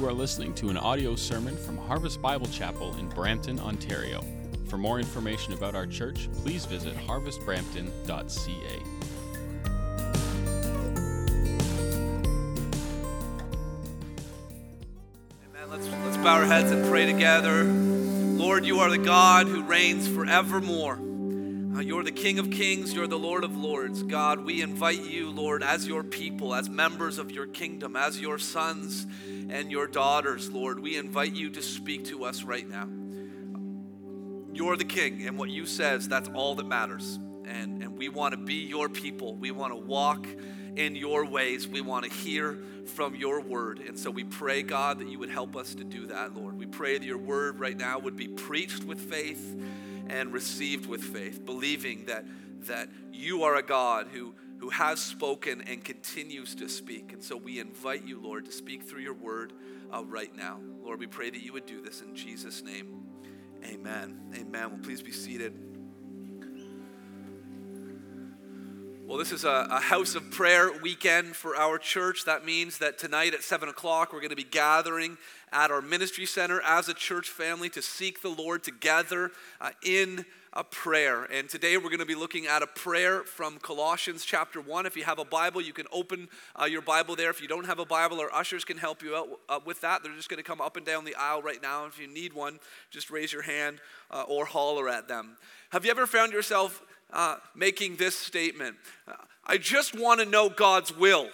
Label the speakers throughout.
Speaker 1: You are listening to an audio sermon from Harvest Bible Chapel in Brampton, Ontario. For more information about our church, please visit harvestbrampton.ca.
Speaker 2: Amen. Let's, let's bow our heads and pray together. Lord, you are the God who reigns forevermore. Uh, you're the King of Kings, you're the Lord of Lords. God, we invite you, Lord, as your people, as members of your kingdom, as your sons and your daughters, Lord, we invite you to speak to us right now. You're the King, and what you says, that's all that matters. And, and we want to be your people. We want to walk in your ways. We want to hear from your word. And so we pray, God, that you would help us to do that, Lord. We pray that your word right now would be preached with faith and received with faith, believing that, that you are a God who, who has spoken and continues to speak. And so we invite you, Lord, to speak through your word uh, right now. Lord, we pray that you would do this in Jesus' name. Amen. Amen. Well, please be seated. Well, this is a, a, house of prayer weekend for our church. That means that tonight at 7 o'clock, we're going to be gathering at our ministry center as a church family to seek the Lord together uh, in a prayer. And today we're going to be looking at a prayer from Colossians chapter 1. If you have a Bible, you can open uh, your Bible there. If you don't have a Bible, our ushers can help you out uh, with that. They're just going to come up and down the aisle right now. If you need one, just raise your hand uh, or holler at them. Have you ever found yourself uh, making this statement I just want to know God's will?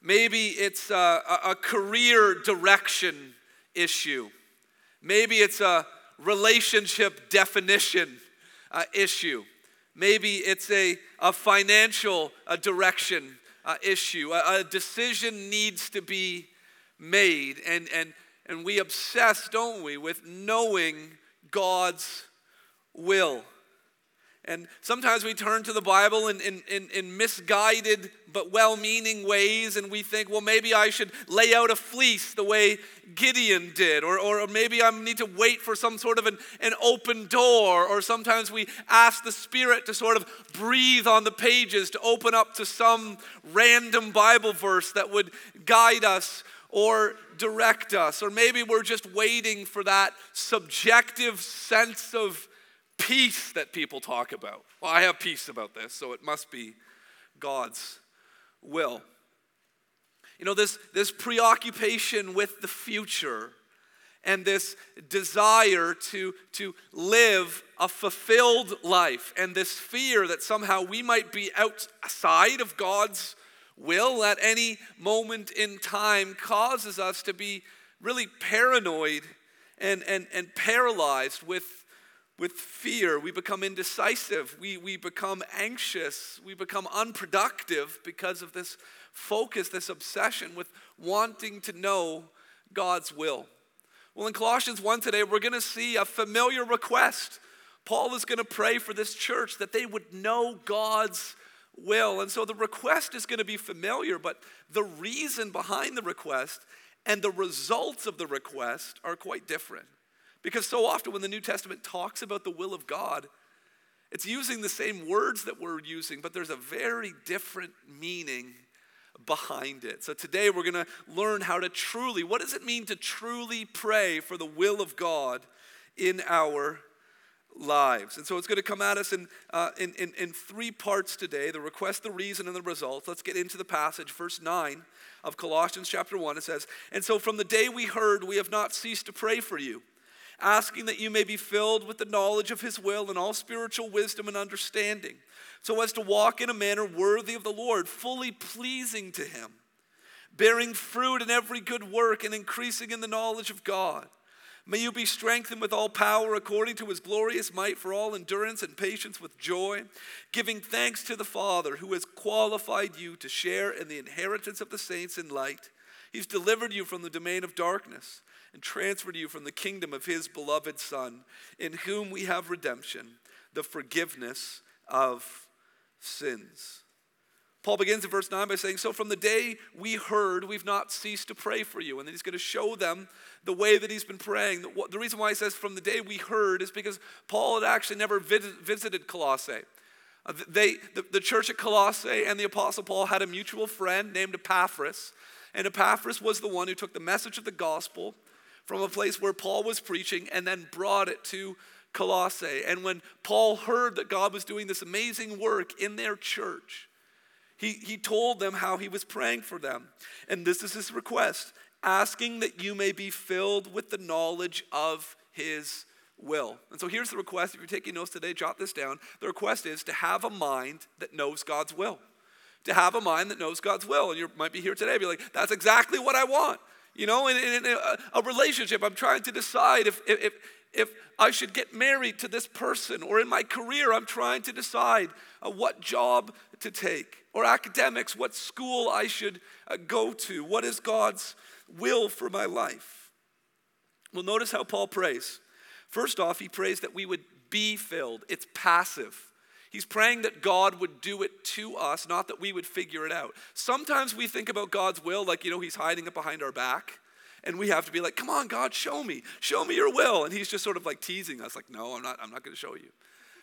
Speaker 2: Maybe it's a, a career direction issue. Maybe it's a relationship definition uh, issue. Maybe it's a, a financial uh, direction uh, issue. A, a, decision needs to be made. And, and, and we obsess, don't we, with knowing God's will. And sometimes we turn to the Bible in, in, in, in misguided but well meaning ways, and we think, well, maybe I should lay out a fleece the way Gideon did, or, or maybe I need to wait for some sort of an, an open door, or sometimes we ask the Spirit to sort of breathe on the pages to open up to some random Bible verse that would guide us or direct us, or maybe we're just waiting for that subjective sense of peace that people talk about. Well, I have peace about this, so it must be God's will. You know, this, this preoccupation with the future and this desire to, to live a fulfilled life and this fear that somehow we might be outside of God's will at any moment in time causes us to be really paranoid and, and, and paralyzed with with fear. We become indecisive. We, we become anxious. We become unproductive because of this focus, this obsession with wanting to know God's will. Well, in Colossians 1 today, we're going to see a familiar request. Paul is going to pray for this church that they would know God's will. And so the request is going to be familiar, but the reason behind the request and the results of the request are quite different. Because so often when the New Testament talks about the will of God, it's using the same words that we're using, but there's a very different meaning behind it. So today we're going to learn how to truly, what does it mean to truly pray for the will of God in our lives? And so it's going to come at us in, uh, in, in, in three parts today the request, the reason, and the results. Let's get into the passage. Verse 9 of Colossians chapter 1, it says, And so from the day we heard, we have not ceased to pray for you asking that you may be filled with the knowledge of his will and all spiritual wisdom and understanding, so as to walk in a manner worthy of the Lord, fully pleasing to him, bearing fruit in every good work and increasing in the knowledge of God. May you be strengthened with all power according to his glorious might for all endurance and patience with joy, giving thanks to the Father who has qualified you to share in the inheritance of the saints in light. He's delivered you from the domain of darkness and transferred you from the kingdom of his beloved Son, in whom we have redemption, the forgiveness of sins. Paul begins in verse 9 by saying, So from the day we heard, we've not ceased to pray for you. And then he's going to show them the way that he's been praying. The reason why he says from the day we heard is because Paul had actually never visited Colossae. Uh, they, the, the church at Colossae and the Apostle Paul had a mutual friend named Epaphras. And Epaphras was the one who took the message of the gospel from a place where Paul was preaching and then brought it to Colossae. And when Paul heard that God was doing this amazing work in their church, he, he told them how he was praying for them. And this is his request asking that you may be filled with the knowledge of his will. And so here's the request. If you're taking notes today, jot this down. The request is to have a mind that knows God's will. To have a mind that knows God's will. And you might be here today, be like, that's exactly what I want. You know, in, in, in a, a, relationship, I'm trying to decide if, if, if I should get married to this person, or in my career, I'm trying to decide uh, what job to take, or academics, what school I should uh, go to. What is God's will for my life? Well, notice how Paul prays. First off, he prays that we would be filled. It's passive. He's praying that God would do it to us, not that we would figure it out. Sometimes we think about God's will like, you know, he's hiding it behind our back. And we have to be like, come on, God, show me. Show me your will. And he's just sort of like teasing us, like, no, I'm not, I'm not going to show you.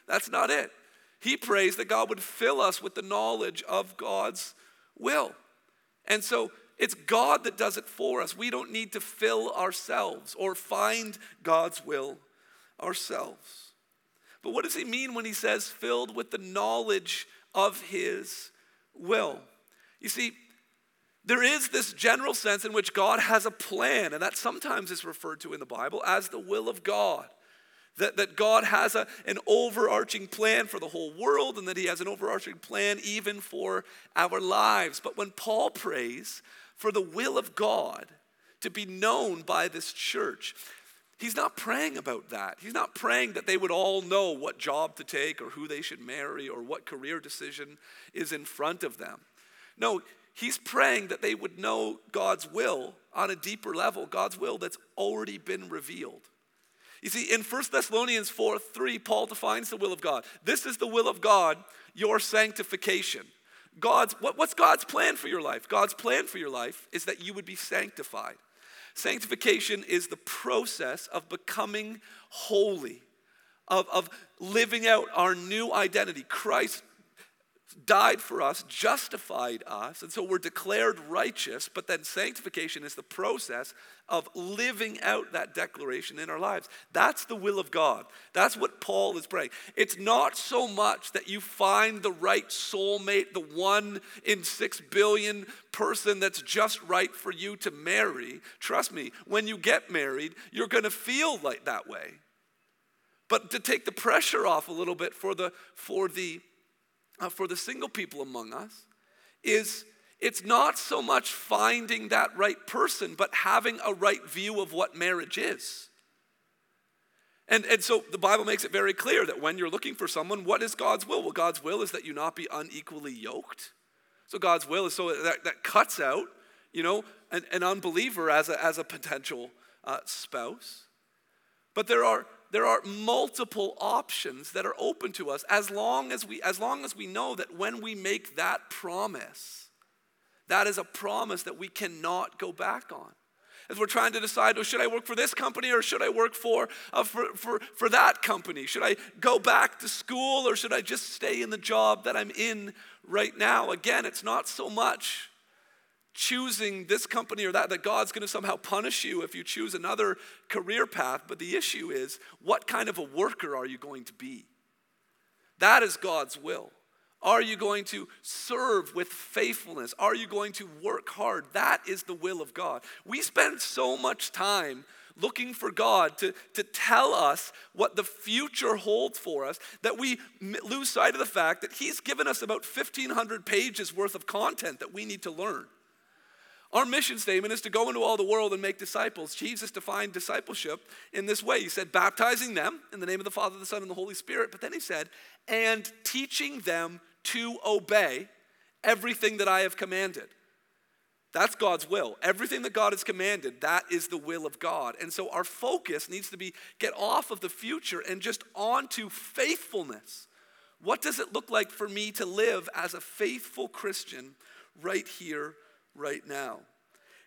Speaker 2: That's not it. He prays that God would fill us with the knowledge of God's will. And so it's God that does it for us. We don't need to fill ourselves or find God's will ourselves. But what does he mean when he says filled with the knowledge of his will? You see, there is this general sense in which God has a plan, and that sometimes is referred to in the Bible as the will of God. That, that God has a, an overarching plan for the whole world, and that He has an overarching plan even for our lives. But when Paul prays for the will of God to be known by this church, He's not praying about that. He's not praying that they would all know what job to take or who they should marry or what career decision is in front of them. No, he's praying that they would know God's will on a deeper level, God's will that's already been revealed. You see, in 1 Thessalonians 4 3, Paul defines the will of God. This is the will of God, your sanctification. God's, what, what's God's plan for your life? God's plan for your life is that you would be sanctified. Sanctification is the process of becoming holy, of, of living out our new identity. Christ died for us, justified us, and so we're declared righteous. But then sanctification is the process of living out that declaration in our lives. That's the will of God. That's what Paul is praying. It's not so much that you find the right soulmate, the one in six billion person that's just right for you to marry. Trust me, when you get married, you're going to feel like that way. But to take the pressure off a little bit for the for the uh, for the single people among us is it's not so much finding that right person, but having a right view of what marriage is. And, and so the Bible makes it very clear that when you're looking for someone, what is God's will? Well, God's will is that you not be unequally yoked. So God's will is so that, that cuts out, you know, an, an unbeliever as a, as a potential uh, spouse. But there are there are multiple options that are open to us as long as we as long as we know that when we make that promise that is a promise that we cannot go back on. As we're trying to decide oh, should i work for this company or should i work for, uh, for, for, for that company? Should i go back to school or should i just stay in the job that i'm in right now? Again it's not so much choosing this company or that, that God's going to somehow punish you if you choose another career path. But the issue is, what kind of a worker are you going to be? That is God's will. Are you going to serve with faithfulness? Are you going to work hard? That is the will of God. We spend so much time looking for God to, to tell us what the future holds for us that we lose sight of the fact that He's given us about 1,500 pages worth of content that we need to learn. Our mission statement is to go into all the world and make disciples. Jesus defined discipleship in this way. He said, baptizing them in the name of the Father, the Son, and the Holy Spirit. But then he said, and teaching them to obey everything that I have commanded. That's God's will. Everything that God has commanded, that is the will of God. And so our focus needs to be get off of the future and just onto faithfulness. What does it look like for me to live as a faithful Christian right here right now.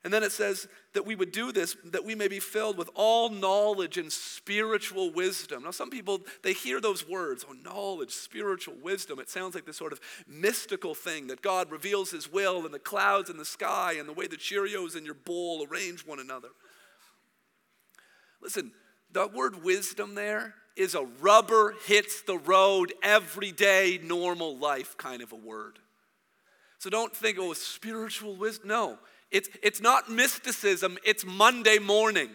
Speaker 2: And then it says that we would do this, that we may be filled with all knowledge and spiritual wisdom. Now, some people, they hear those words, oh, knowledge, spiritual wisdom. It sounds like this sort of mystical thing that God reveals his will in the clouds in the sky and the way the Cheerios in your bowl arrange one another. Listen, the word wisdom there is a rubber hits the road everyday normal life kind of a word. So don't think, oh, spiritual wisdom. No, it's, it's not mysticism, it's Monday morning.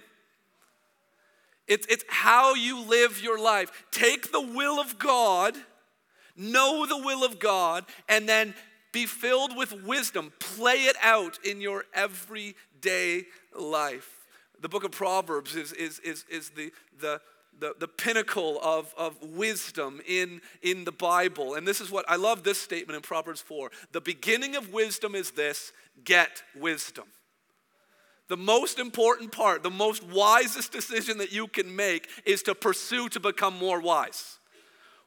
Speaker 2: It's, it's how you live your life. Take the will of God, know the will of God, and then be filled with wisdom. Play it out in your everyday life. The book of Proverbs is, is, is, is the, the, the, the pinnacle of, of wisdom in, in the Bible. And this is what I love this statement in Proverbs 4. The beginning of wisdom is this get wisdom. The most important part, the most wisest decision that you can make is to pursue to become more wise.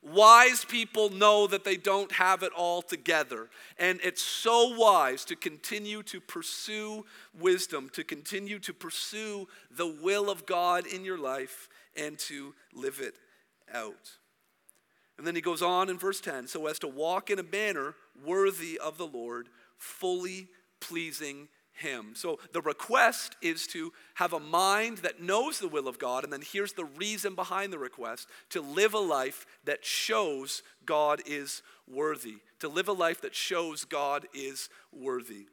Speaker 2: Wise people know that they don't have it all together. And it's so wise to continue to pursue wisdom, to continue to pursue the will of God in your life and to live it out. And then he goes on in verse 10 so as to walk in a manner worthy of the Lord, fully pleasing him. So the request is to have a mind that knows the will of God, and then here's the reason behind the request to live a life that shows God is worthy. To live a life that shows God is worthy.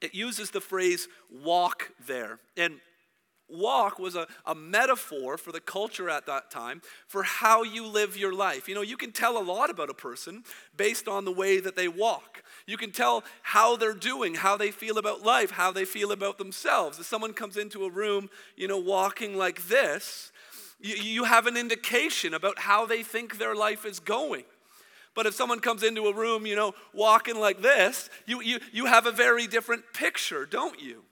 Speaker 2: It uses the phrase walk there. And walk was a, a metaphor for the culture at that time for how you live your life. You know, you can tell a lot about a person based on the way that they walk. You can tell how they're doing, how they feel about life, how they feel about themselves. If someone comes into a room, you know, walking like this, you, you have an indication about how they think their life is going. But if someone comes into a room, you know, walking like this, you, you, you have a very different picture, don't you?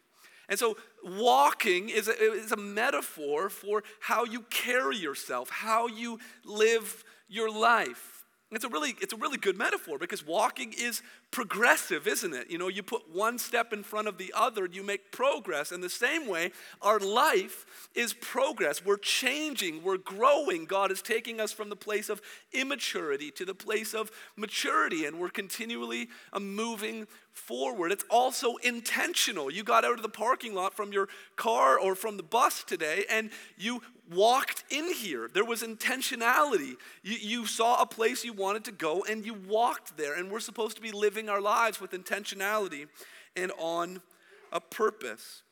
Speaker 2: And so, walking is a, is a metaphor for how you carry yourself, how you live your life. It's a really, it's a really good metaphor because walking is progressive, isn't it? You know, you put one step in front of the other, you make progress. In the same way, our life is progress. We're changing, we're growing. God is taking us from the place of immaturity to the place of maturity, and we're continually uh, moving forward. It's also intentional. You got out of the parking lot from your car or from the bus today, and you walked in here. There was intentionality. You, you, saw a place you wanted to go and you walked there. And we're supposed to be living our lives with intentionality and on a purpose.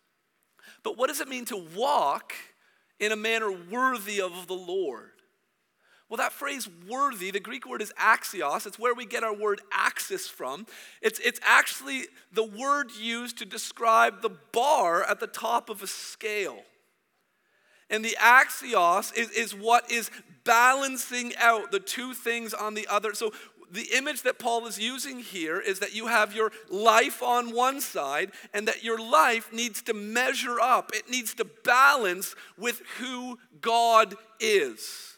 Speaker 2: But what does it mean to walk in a manner worthy of the Lord? Well, that phrase worthy, the Greek word is axios. It's where we get our word axis from. It's, it's actually the word used to describe the bar at the top of a scale. And the axios is, is what is balancing out the two things on the other. So the image that Paul is using here is that you have your life on one side and that your life needs to measure up, it needs to balance with who God is.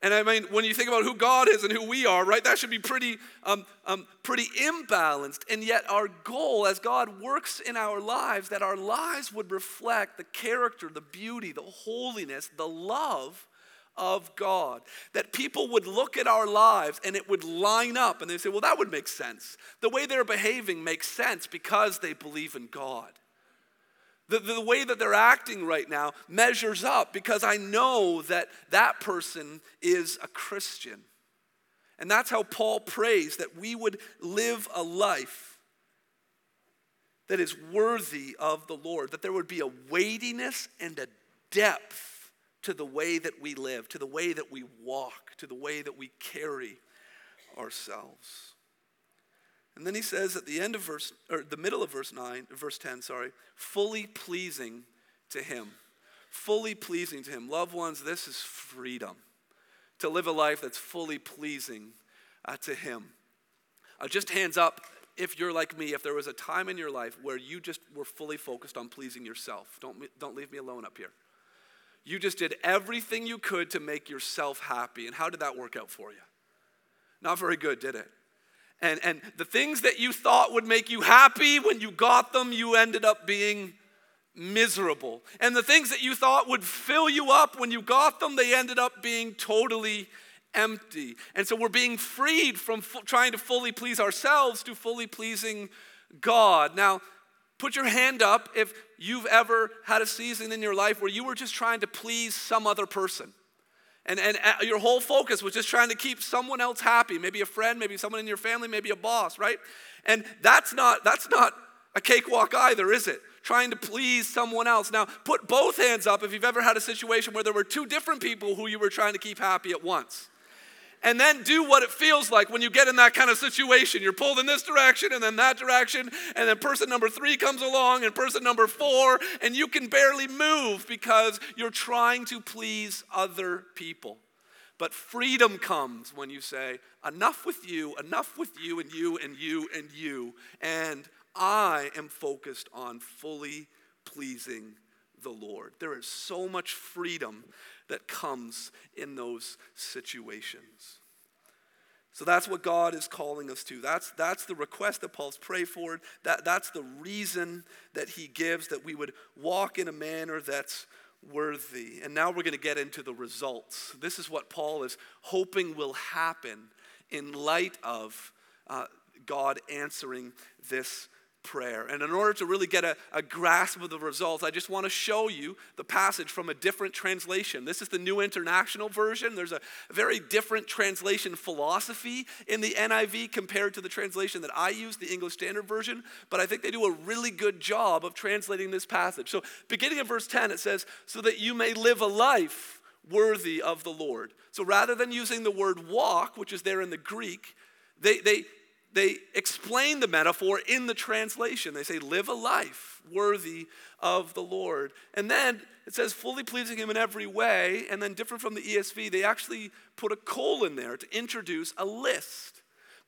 Speaker 2: And I mean, when you think about who God is and who we are, right, that should be pretty, um, um, pretty imbalanced. And yet, our goal as God works in our lives, that our lives would reflect the character, the beauty, the holiness, the love of God. That people would look at our lives and it would line up and they say, well, that would make sense. The way they're behaving makes sense because they believe in God. The, the way that they're acting right now measures up because I know that that person is a Christian. And that's how Paul prays that we would live a life that is worthy of the Lord, that there would be a weightiness and a depth to the way that we live, to the way that we walk, to the way that we carry ourselves. And then he says at the end of verse, or the middle of verse 9, verse 10, sorry, fully pleasing to him. Fully pleasing to him. Loved ones, this is freedom. To live a life that's fully pleasing uh, to him. Uh, just hands up if you're like me, if there was a time in your life where you just were fully focused on pleasing yourself. Don't, don't leave me alone up here. You just did everything you could to make yourself happy. And how did that work out for you? Not very good, did it? And, and the things that you thought would make you happy when you got them, you ended up being miserable. And the things that you thought would fill you up when you got them, they ended up being totally empty. And so we're being freed from f- trying to fully please ourselves to fully pleasing God. Now, put your hand up if you've ever had a season in your life where you were just trying to please some other person. And, and uh, your whole focus was just trying to keep someone else happy, maybe a friend, maybe someone in your family, maybe a boss, right? And that's not, that's not a cakewalk either, is it? Trying to please someone else. Now, put both hands up if you've ever had a situation where there were two different people who you were trying to keep happy at once and then do what it feels like when you get in that kind of situation. You're pulled in this direction and then that direction, and then person number three comes along and person number four, and you can barely move because you're trying to please other people. But freedom comes when you say, enough with you, enough with you and you and you and you, and I am focused on fully pleasing the Lord. There is so much freedom that comes in those situations. So that's what God is calling us to. That's, that's the request that Paul's prayed for. That, that's the reason that he gives that we would walk in a manner that's worthy. And now we're going to get into the results. This is what Paul is hoping will happen in light of uh, God answering this prayer. And in order to really get a, a, grasp of the results, I just want to show you the passage from a different translation. This is the New International Version. There's a very different translation philosophy in the NIV compared to the translation that I use, the English Standard Version, but I think they do a really good job of translating this passage. So, beginning in verse 10, it says, So that you may live a life worthy of the Lord. So, rather than using the word walk, which is there in the Greek, they, they, they explain the metaphor in the translation. They say, live a life worthy of the Lord. And then it says, fully pleasing Him in every way. And then, different from the ESV, they actually put a colon there to introduce a list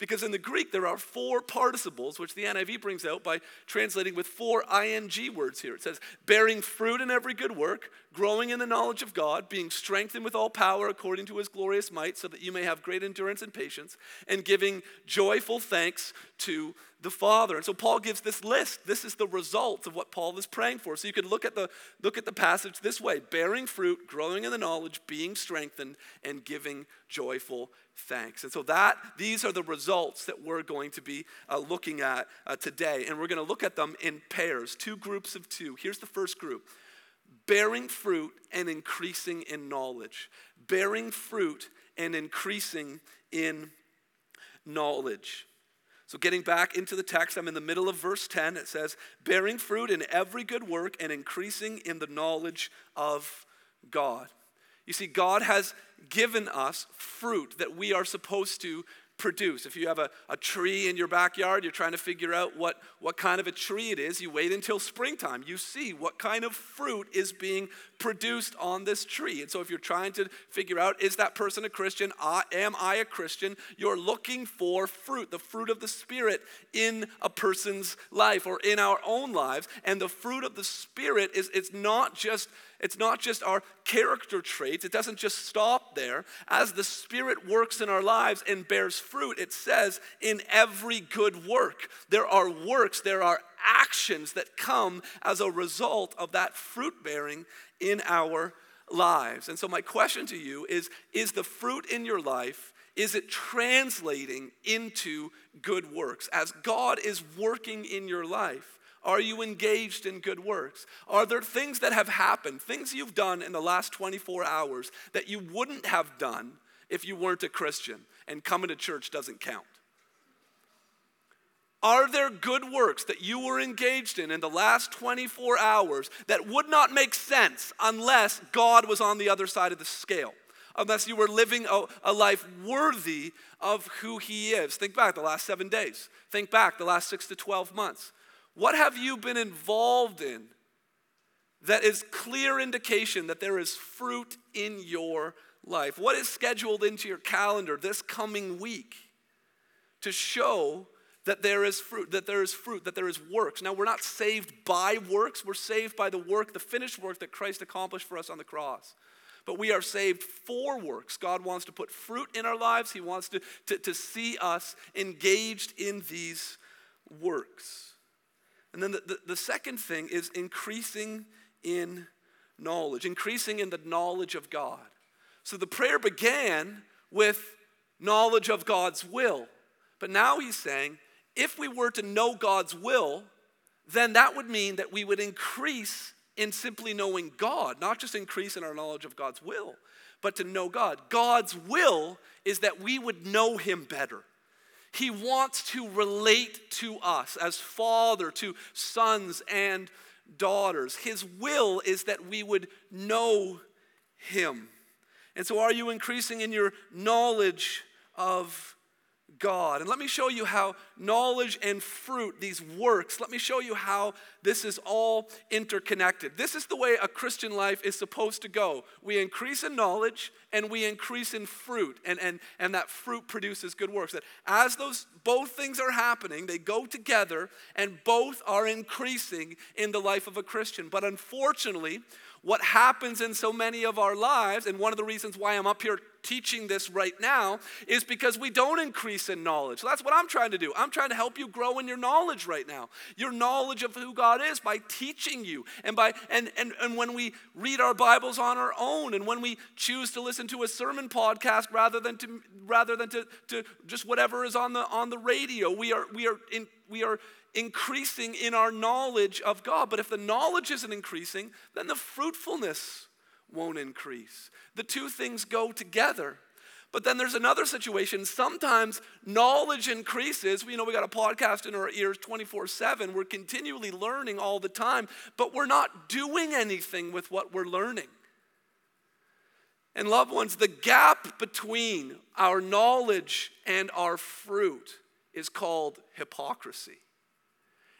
Speaker 2: because in the Greek, there are four participles, which the NIV brings out by translating with four ing words here. It says, bearing fruit in every good work, growing in the knowledge of God, being strengthened with all power according to his glorious might, so that you may have great endurance and patience, and giving joyful thanks to the Father. And so Paul gives this list. This is the result of what Paul is praying for. So you can look at the look at the passage this way: bearing fruit, growing in the knowledge, being strengthened, and giving joyful thanks. And so that these are the results that we're going to be uh, looking at uh, today, and we're going to look at them in pairs, two groups of two. Here's the first group: bearing fruit and increasing in knowledge. Bearing fruit and increasing in knowledge. So, getting back into the text, I'm in the middle of verse 10. It says, bearing fruit in every good work and increasing in the knowledge of God. You see, God has given us fruit that we are supposed to produce. If you have a, a tree in your backyard, you're trying to figure out what, what kind of a tree it is, you wait until springtime. You see what kind of fruit is being produced on this tree. And so if you're trying to figure out, is that person a Christian? Uh, am I a Christian? You're looking for fruit, the fruit of the Spirit in a person's life or in our own lives. And the fruit of the Spirit is it's not just it's not just our character traits, it doesn't just stop there. As the Spirit works in our lives and bears fruit, it says in every good work. There are works, there are actions that come as a result of that fruit bearing in our lives. And so, my question to you is Is the fruit in your life? Is it translating into good works? As God is working in your life, are you engaged in good works? Are there things that have happened, things you've done in the last 24 hours that you wouldn't have done if you weren't a Christian and coming to church doesn't count? Are there good works that you were engaged in in the last 24 hours that would not make sense unless God was on the other side of the scale? Unless you were living a, a life worthy of who He is. Think back the last seven days. Think back the last six to 12 months. What have you been involved in that is clear indication that there is fruit in your life? What is scheduled into your calendar this coming week to show that there is fruit, that there is fruit, that there is works? Now, we're not saved by works, we're saved by the work, the finished work that Christ accomplished for us on the cross. but we are saved for works. God wants to put fruit in our lives, He wants to, to, to see us engaged in these works. And then the, the, the second thing is increasing in knowledge, increasing in the knowledge of God. So the prayer began with knowledge of God's will. But now he's saying, if we were to know God's will, then that would mean that we would increase in simply knowing God, not just increase in our knowledge of God's will, but to know God. God's will is that we would know Him better. He wants to relate to us as father to sons and daughters. His will is that we would know Him. And so, are you increasing in your knowledge of God. And let me show you how knowledge and fruit, these works, let me show you how this is all interconnected. This is the way a Christian life is supposed to go. We increase in knowledge and we increase in fruit, and, and, and that fruit produces good works. That as those both things are happening, they go together and both are increasing in the life of a Christian. But unfortunately, what happens in so many of our lives, and one of the reasons why I'm up here teaching this right now, is because we don't increase in knowledge. So that's what I'm trying to do. I'm trying to help you grow in your knowledge right now. Your knowledge of who God is by teaching you. And by and and, and when we read our Bibles on our own, and when we choose to listen to a sermon podcast rather than to rather than to, to just whatever is on the on the radio, we are we are in we are increasing in our knowledge of God. But if the knowledge isn't increasing, then the fruitfulness won't increase. The two things go together. But then there's another situation. Sometimes knowledge increases. You know, we got a podcast in our ears 24 7. We're continually learning all the time, but we're not doing anything with what we're learning. And, loved ones, the gap between our knowledge and our fruit is called hypocrisy.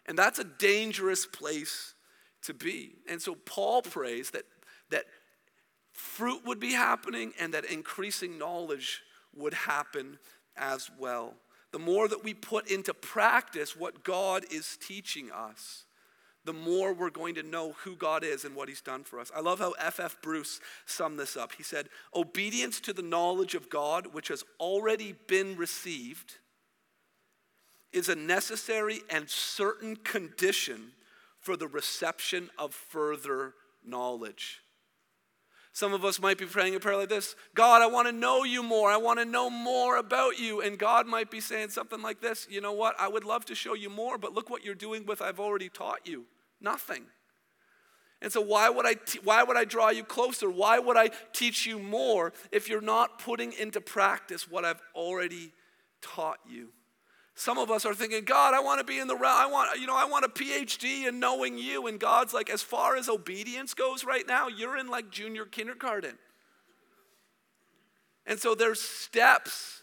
Speaker 2: And that's a dangerous place to be. And so Paul prays that, that fruit would be happening and that increasing knowledge would happen as well. The more that we put into practice what God is teaching us, the more we're going to know who God is and what He's done for us. I love how F.F. Bruce summed this up. He said, Obedience to the knowledge of God, which has already been received, is a necessary and certain condition for the reception of further knowledge. Some of us might be praying a prayer like this God, I want to know you more. I want to know more about you. And God might be saying something like this You know what? I would love to show you more, but look what you're doing with I've already taught you. Nothing. And so why would I why would I draw you closer? Why would I teach you more if you're not putting into practice what I've already taught you? Some of us are thinking, God, I want to be in the realm. I want, you know, I want a PhD in knowing you. And God's like, as far as obedience goes right now, you're in like junior kindergarten. And so there's steps.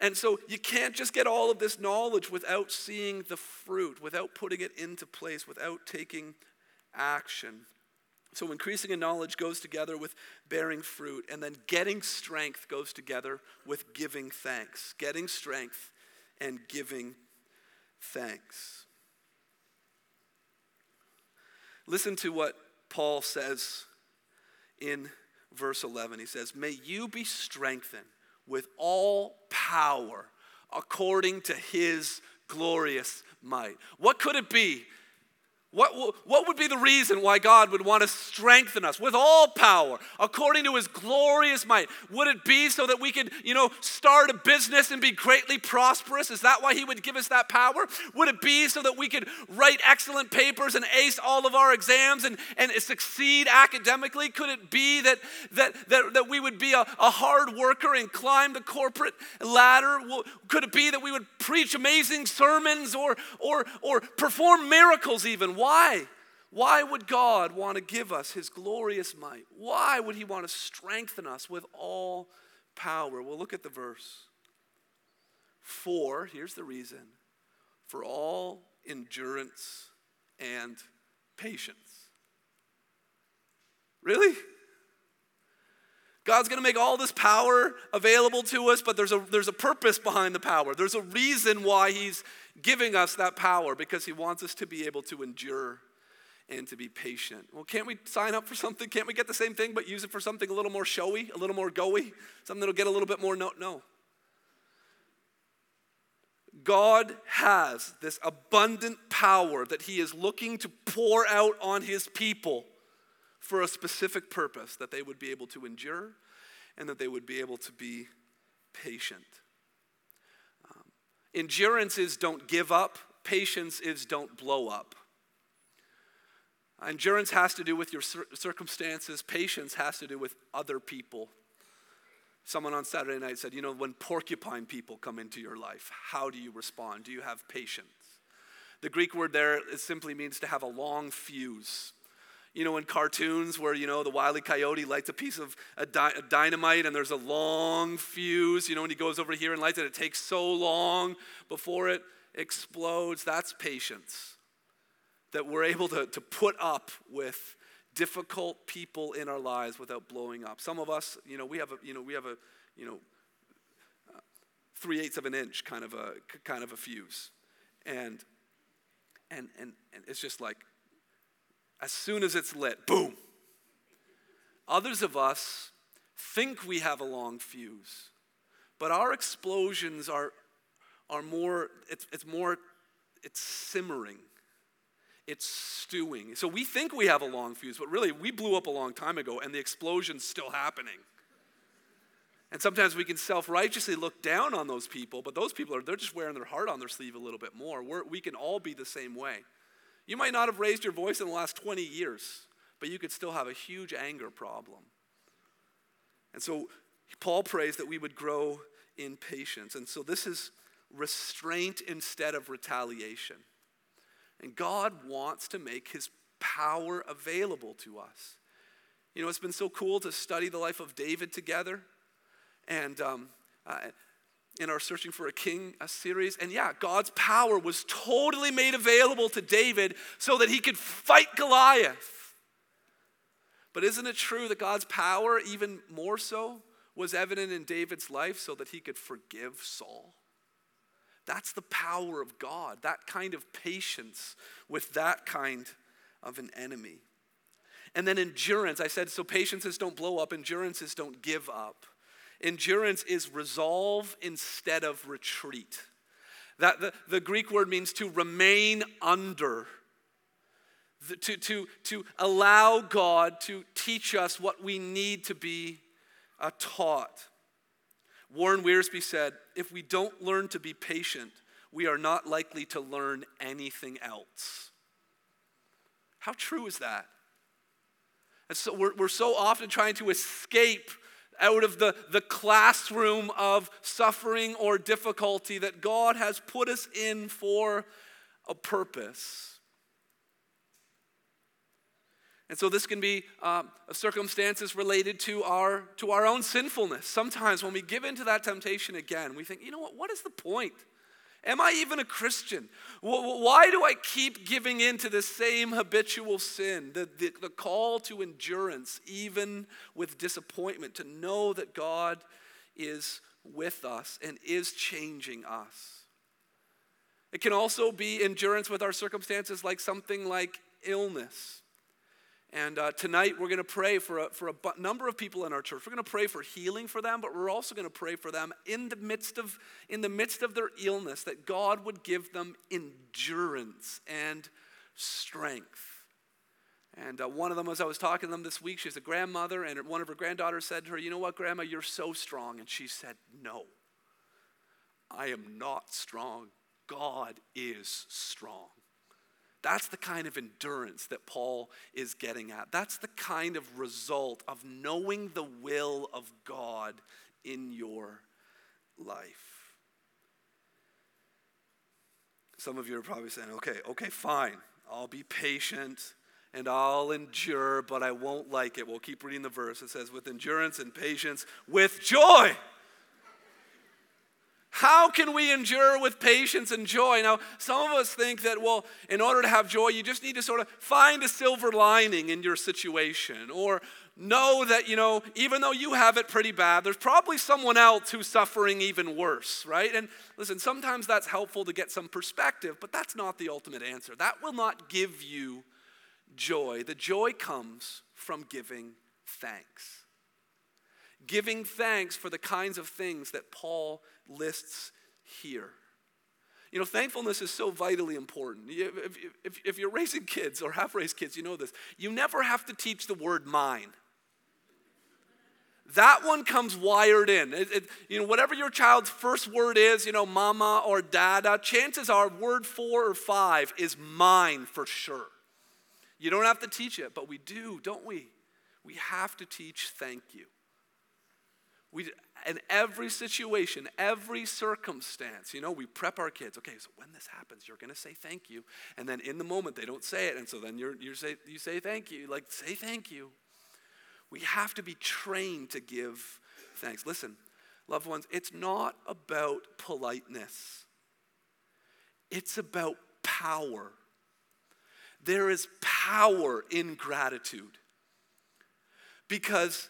Speaker 2: And so you can't just get all of this knowledge without seeing the fruit, without putting it into place, without taking action. So increasing in knowledge goes together with bearing fruit, and then getting strength goes together with giving thanks. Getting strength and giving thanks. Listen to what Paul says in verse 11. He says, May you be strengthened with all power according to his glorious might. What could it be what, what would be the reason why God would want to strengthen us with all power according to his glorious might? Would it be so that we could, you know, start a business and be greatly prosperous? Is that why he would give us that power? Would it be so that we could write excellent papers and ace all of our exams and, and succeed academically? Could it be that, that, that, that we would be a, a hard worker and climb the corporate ladder? Could it be that we would preach amazing sermons or, or, or perform miracles even? Why? Why would God want to give us his glorious might? Why would he want to strengthen us with all power? Well, look at the verse. For, here's the reason for all endurance and patience. Really? God's going to make all this power available to us, but there's a, there's a purpose behind the power. There's a reason why He's giving us that power because He wants us to be able to endure and to be patient. Well, can't we sign up for something? Can't we get the same thing but use it for something a little more showy, a little more goey, something that'll get a little bit more no? No. God has this abundant power that He is looking to pour out on His people for a specific purpose that they would be able to endure and that they would be able to be patient. Endurance is don't give up, patience is don't blow up. Endurance has to do with your circumstances, patience has to do with other people. Someone on Saturday night said, You know, when porcupine people come into your life, how do you respond? Do you have patience? The Greek word there simply means to have a long fuse. You know, in cartoons where, you know, the wily coyote lights a piece of a, di- a dynamite and there's a long fuse, you know, when he goes over here and lights it, it takes so long before it explodes. That's patience. That we're able to, to put up with difficult people in our lives without blowing up. Some of us, you know, we have a, you know, we have a, you know, uh, three eighths of an inch kind of a kind of a fuse, and and and and it's just like, as soon as it's lit, boom. Others of us think we have a long fuse, but our explosions are are more. It's it's more. It's simmering it's stewing. So we think we have a long fuse, but really we blew up a long time ago and the explosion's still happening. And sometimes we can self righteously look down on those people, but those people are, they're just wearing their heart on their sleeve a little bit more. We're, we can all be the same way. You might not have raised your voice in the last 20 years, but you could still have a huge anger problem. And so Paul prays that we would grow in patience. And so this is restraint instead of retaliation. And God wants to make his power available to us. You know, it's been so cool to study the life of David together. And um, in our Searching for a King a series. And yeah, God's power was totally made available to David so that he could fight Goliath. But isn't it true that God's power, even more so, was evident in David's life so that he could forgive Saul? That's the power of God, that kind of patience with that kind of an enemy. And then endurance, I said, so patience is don't blow up, endurance is don't give up. Endurance is resolve instead of retreat. That the, the Greek word means to remain under, the, to, to, to allow God to teach us what we need to be uh, taught. Warren Wiersbe said, If we don't learn to be patient, we are not likely to learn anything else. How true is that? And so we're, we're so often trying to escape out of the, the classroom of suffering or difficulty that God has put us in for a purpose. And so this can be um, circumstances related to our, to our own sinfulness. Sometimes when we give into that temptation again, we think, you know what, what is the point? Am I even a Christian? Why do I keep giving in to the same habitual sin? The, the, the call to endurance, even with disappointment, to know that God is with us and is changing us. It can also be endurance with our circumstances, like something like illness. And uh, tonight we're going to pray for a, for a number of people in our church. We're going to pray for healing for them, but we're also going to pray for them in the midst of in the midst of their illness that God would give them endurance and strength. And uh, one of them, as I was talking to them this week, she's a grandmother, and one of her granddaughters said to her, "You know what, Grandma? You're so strong." And she said, "No, I am not strong. God is strong." That's the kind of endurance that Paul is getting at. That's the kind of result of knowing the will of God in your life. Some of you are probably saying, okay, okay, fine. I'll be patient and I'll endure, but I won't like it. We'll keep reading the verse. It says, with endurance and patience, with joy. How can we endure with patience and joy? Now, some of us think that, well, in order to have joy, you just need to sort of find a silver lining in your situation or know that, you know, even though you have it pretty bad, there's probably someone else who's suffering even worse, right? And listen, sometimes that's helpful to get some perspective, but that's not the ultimate answer. That will not give you joy. The joy comes from giving thanks. Giving thanks for the kinds of things that Paul lists here. You know, thankfulness is so vitally important. If, if, if you're raising kids or have raised kids, you know this. You never have to teach the word mine. That one comes wired in. It, it, you know, whatever your child's first word is, you know, mama or dada, chances are word four or five is mine for sure. You don't have to teach it, but we do, don't we? We have to teach thank you. We, in every situation, every circumstance, you know, we prep our kids. Okay, so when this happens, you're going to say thank you. And then in the moment, they don't say it. And so then you're, you say, you say thank you. Like, say thank you. We have to be trained to give thanks. Listen, loved ones, it's not about politeness, it's about power. There is power in gratitude because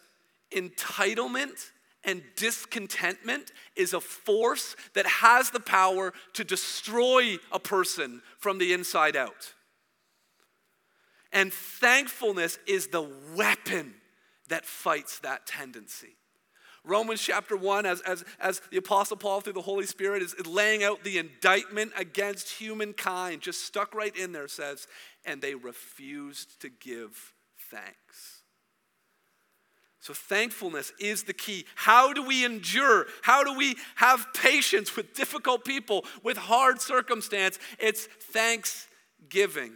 Speaker 2: entitlement and discontentment is a force that has the power to destroy a person from the inside out. And thankfulness is the weapon that fights that tendency. Romans chapter 1, as, as, as the Apostle Paul through the Holy Spirit is laying out the indictment against humankind, just stuck right in there, says, and they refused to give thanks. So, thankfulness is the key. How do we endure? How do we have patience with difficult people, with hard circumstance? It's thanksgiving.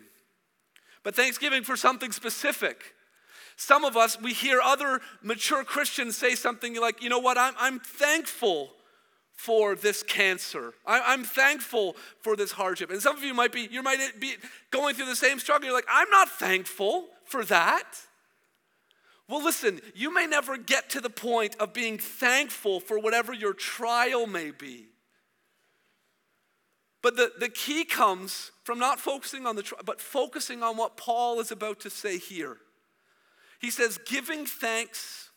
Speaker 2: But thanksgiving for something specific. Some of us, we hear other mature Christians say something like, you know what, I'm, I'm thankful for this cancer. I, am thankful for this hardship. And some of you might be, you might be going through the same struggle. You're like, I'm not thankful for that. Well, listen, you may never get to the point of being thankful for whatever your trial may be. But the, the key comes from not focusing on the trial, but focusing on what Paul is about to say here. He says, giving thanks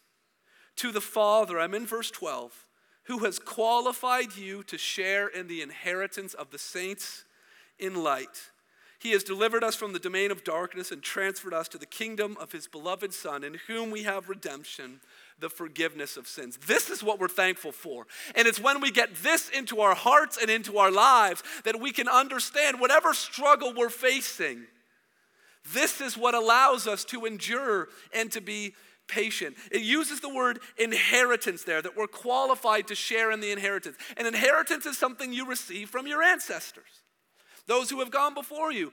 Speaker 2: to the Father, I'm in verse 12, who has qualified you to share in the inheritance of the saints in light. He has delivered us from the domain of darkness and transferred us to the kingdom of his beloved Son, in whom we have redemption, the forgiveness of sins. This is what we're thankful for. And it's when we get this into our hearts and into our lives that we can understand whatever struggle we're facing this is what allows us to endure and to be patient. It uses the word inheritance there, that we're qualified to share in the inheritance. An inheritance is something you receive from your ancestors, those who have gone before you.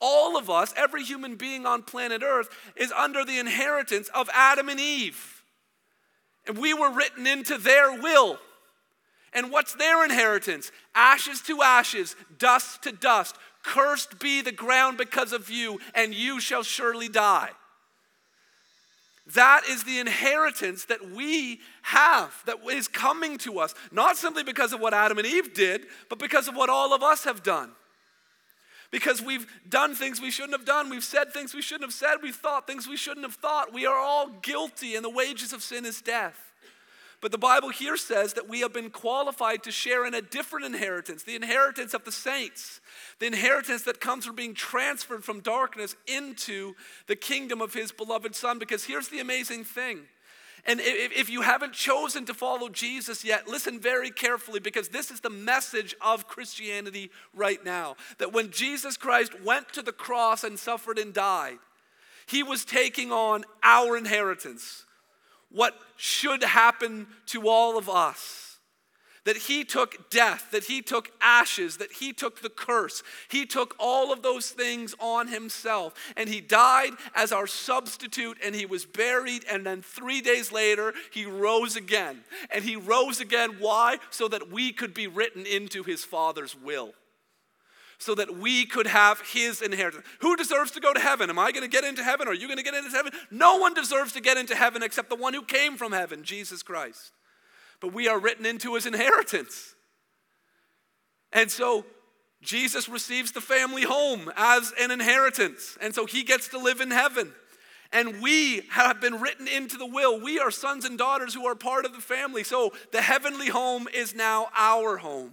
Speaker 2: All of us, every human being on planet Earth, is under the inheritance of Adam and Eve. And we were written into their will. And what's their inheritance? Ashes to ashes, dust to dust. Cursed be the ground because of you, and you shall surely die. That is the inheritance that we have, that is coming to us, not simply because of what Adam and Eve did, but because of what all of us have done. Because we've done things we shouldn't have done, we've said things we shouldn't have said, we've thought things we shouldn't have thought. We are all guilty, and the wages of sin is death. But the Bible here says that we have been qualified to share in a different inheritance, the inheritance of the saints, the inheritance that comes from being transferred from darkness into the kingdom of his beloved Son. Because here's the amazing thing. And if you haven't chosen to follow Jesus yet, listen very carefully because this is the message of Christianity right now. That when Jesus Christ went to the cross and suffered and died, he was taking on our inheritance what should happen to all of us. That he took death, that he took ashes, that he took the curse. He took all of those things on himself. And he died as our substitute and he was buried. And then three days later, he rose again. And he rose again. Why? So that we could be written into his Father's will so that we could have his inheritance. Who deserves to go to heaven? Am I going to get into heaven? Are you going to get into heaven? No one deserves to get into heaven except the one who came from heaven, Jesus Christ. But we are written into his inheritance. And so Jesus receives the family home as an inheritance. And so he gets to live in heaven. And we have been written into the will. We are sons and daughters who are part of the family. So the heavenly home is now our home.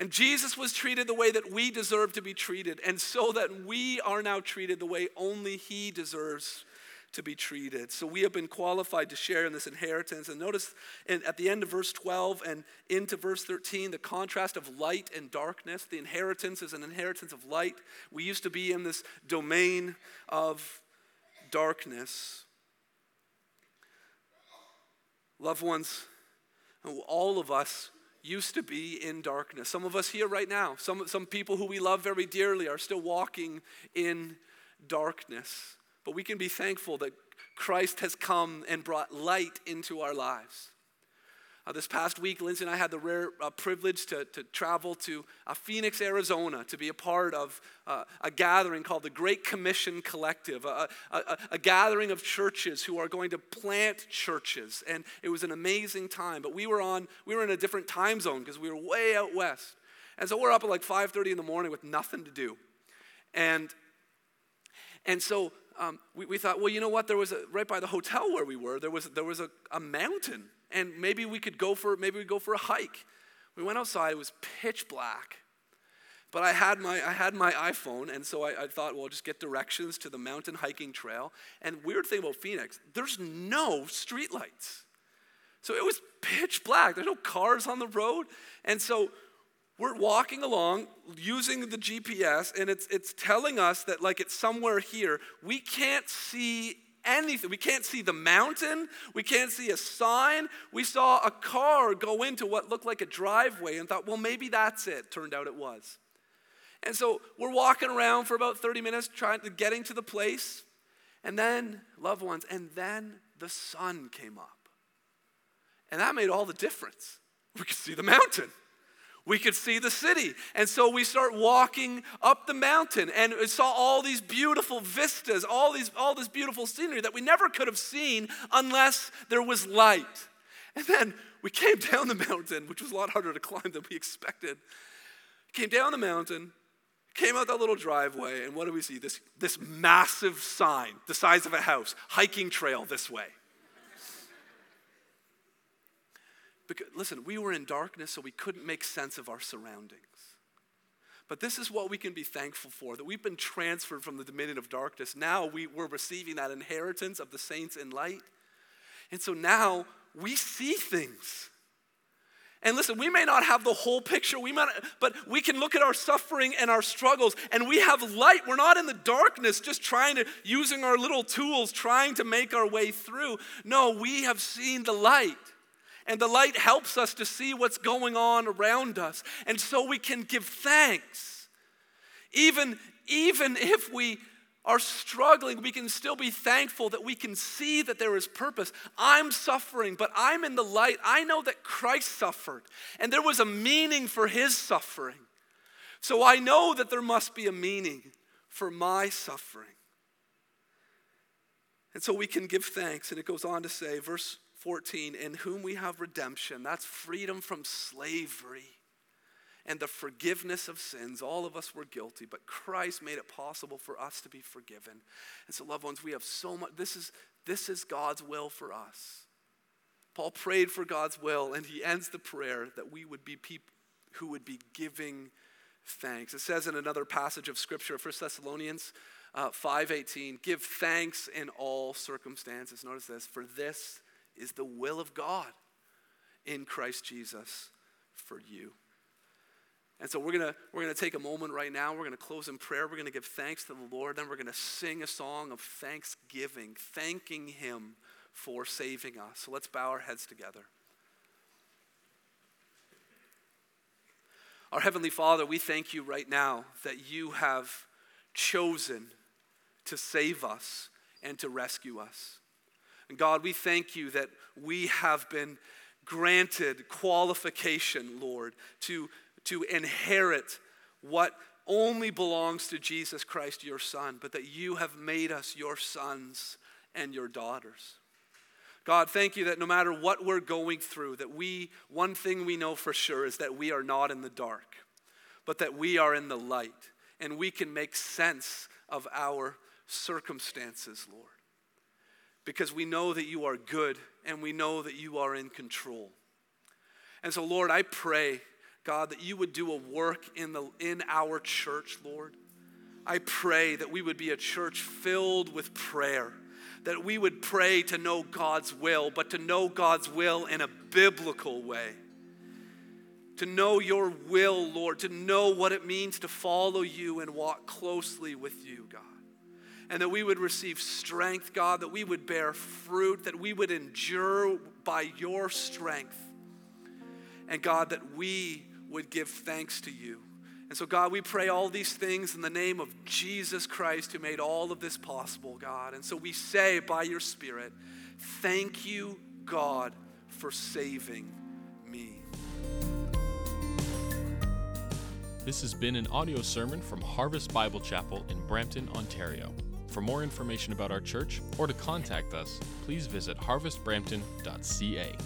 Speaker 2: And Jesus was treated the way that we deserve to be treated, and so that we are now treated the way only He deserves to be treated. So we have been qualified to share in this inheritance. And notice in, at the end of verse 12 and into verse 13, the contrast of light and darkness. The inheritance is an inheritance of light. We used to be in this domain of darkness. Loved ones, all of us used to be in darkness. Some of us here right now, some, some people who we love very dearly are still walking in darkness. But we can be thankful that Christ has come and brought light into our lives. Uh, this past week, Lindsay and I had the rare uh, privilege to, to travel to uh, Phoenix, Arizona, to be a part of uh, a gathering called the Great Commission Collective, a, a, a, gathering of churches who are going to plant churches. And it was an amazing time. But we were on, we were in a different time zone because we were way out west. And so we're up at like 5:30 in the morning with nothing to do. And and so um, we, we, thought, well, you know what? There was a, right by the hotel where we were, there was, there was a, a mountain, and maybe we could go for maybe we go for a hike. We went outside; it was pitch black, but I had my I had my iPhone, and so I, I thought, well, I'll just get directions to the mountain hiking trail. And weird thing about Phoenix, there's no streetlights, so it was pitch black. There's no cars on the road, and so we're walking along using the GPS, and it's, it's telling us that, like, it's somewhere here. We can't see anything. We can't see the mountain. We can't see a sign. We saw a car go into what looked like a driveway and thought, well, maybe that's it. Turned out it was. And so we're walking around for about 30 minutes trying to getting to the place. And then, loved ones, and then the sun came up. And that made all the difference. We could see the mountain we could see the city. And so we start walking up the mountain and saw all these beautiful vistas, all, these, all this beautiful scenery that we never could have seen unless there was light. And then we came down the mountain, which was a lot harder to climb than we expected. Came down the mountain, came out that little driveway, and what do we see? This, this massive sign, the size of a house, hiking trail this way. Because, listen, we were in darkness, so we couldn't make sense of our surroundings. But this is what we can be thankful for that we've been transferred from the dominion of darkness. Now we, we're receiving that inheritance of the saints in light. And so now we see things. And listen, we may not have the whole picture, we might, but we can look at our suffering and our struggles, and we have light. We're not in the darkness, just trying to, using our little tools, trying to make our way through. No, we have seen the light. And the light helps us to see what's going on around us. And so we can give thanks. Even, even if we are struggling, we can still be thankful that we can see that there is purpose. I'm suffering, but I'm in the light. I know that Christ suffered, and there was a meaning for his suffering. So I know that there must be a meaning for my suffering. And so we can give thanks. And it goes on to say, verse 14, in whom we have redemption. That's freedom from slavery and the forgiveness of sins. All of us were guilty, but Christ made it possible for us to be forgiven. And so, loved ones, we have so much. This is, this is God's will for us. Paul prayed for God's will, and he ends the prayer that we would be people who would be giving thanks. It says in another passage of Scripture, 1 Thessalonians uh, 5.18, give thanks in all circumstances. Notice this, for this is the will of God in Christ Jesus for you. And so we're gonna we're gonna take a moment right now. We're gonna close in prayer. We're gonna give thanks to the Lord. Then we're gonna sing a song of thanksgiving, thanking Him for saving us. So let's bow our heads together. Our Heavenly Father, we thank you right now that you have chosen to save us and to rescue us. And God, we thank you that we have been granted qualification, Lord, to, to inherit what only belongs to Jesus Christ, your Son, but that you have made us your sons and your daughters. God, thank you that no matter what we're going through, that we, one thing we know for sure is that we are not in the dark, but that we are in the light, and we can make sense of our circumstances, Lord because we know that you are good and we know that you are in control. And so, Lord, I pray God, that you would do a work in, the, in our church, Lord. I pray that we would be a church filled with prayer, that we would pray to know God's will, but to know God's will in a biblical way. To know your will, Lord, to know what it means to follow you and walk closely with you, God. And that we would receive strength, God, that we would bear fruit, that we would endure by your strength. And God, that we would give thanks to you. And so, God, we pray all these things in the name of Jesus Christ who made all of this possible, God. And so we say by your Spirit, thank you, God, for saving me.
Speaker 1: This has been an audio sermon from Harvest Bible Chapel in Brampton, Ontario. For more information about our church or to contact us, please visit harvestbrampton.ca.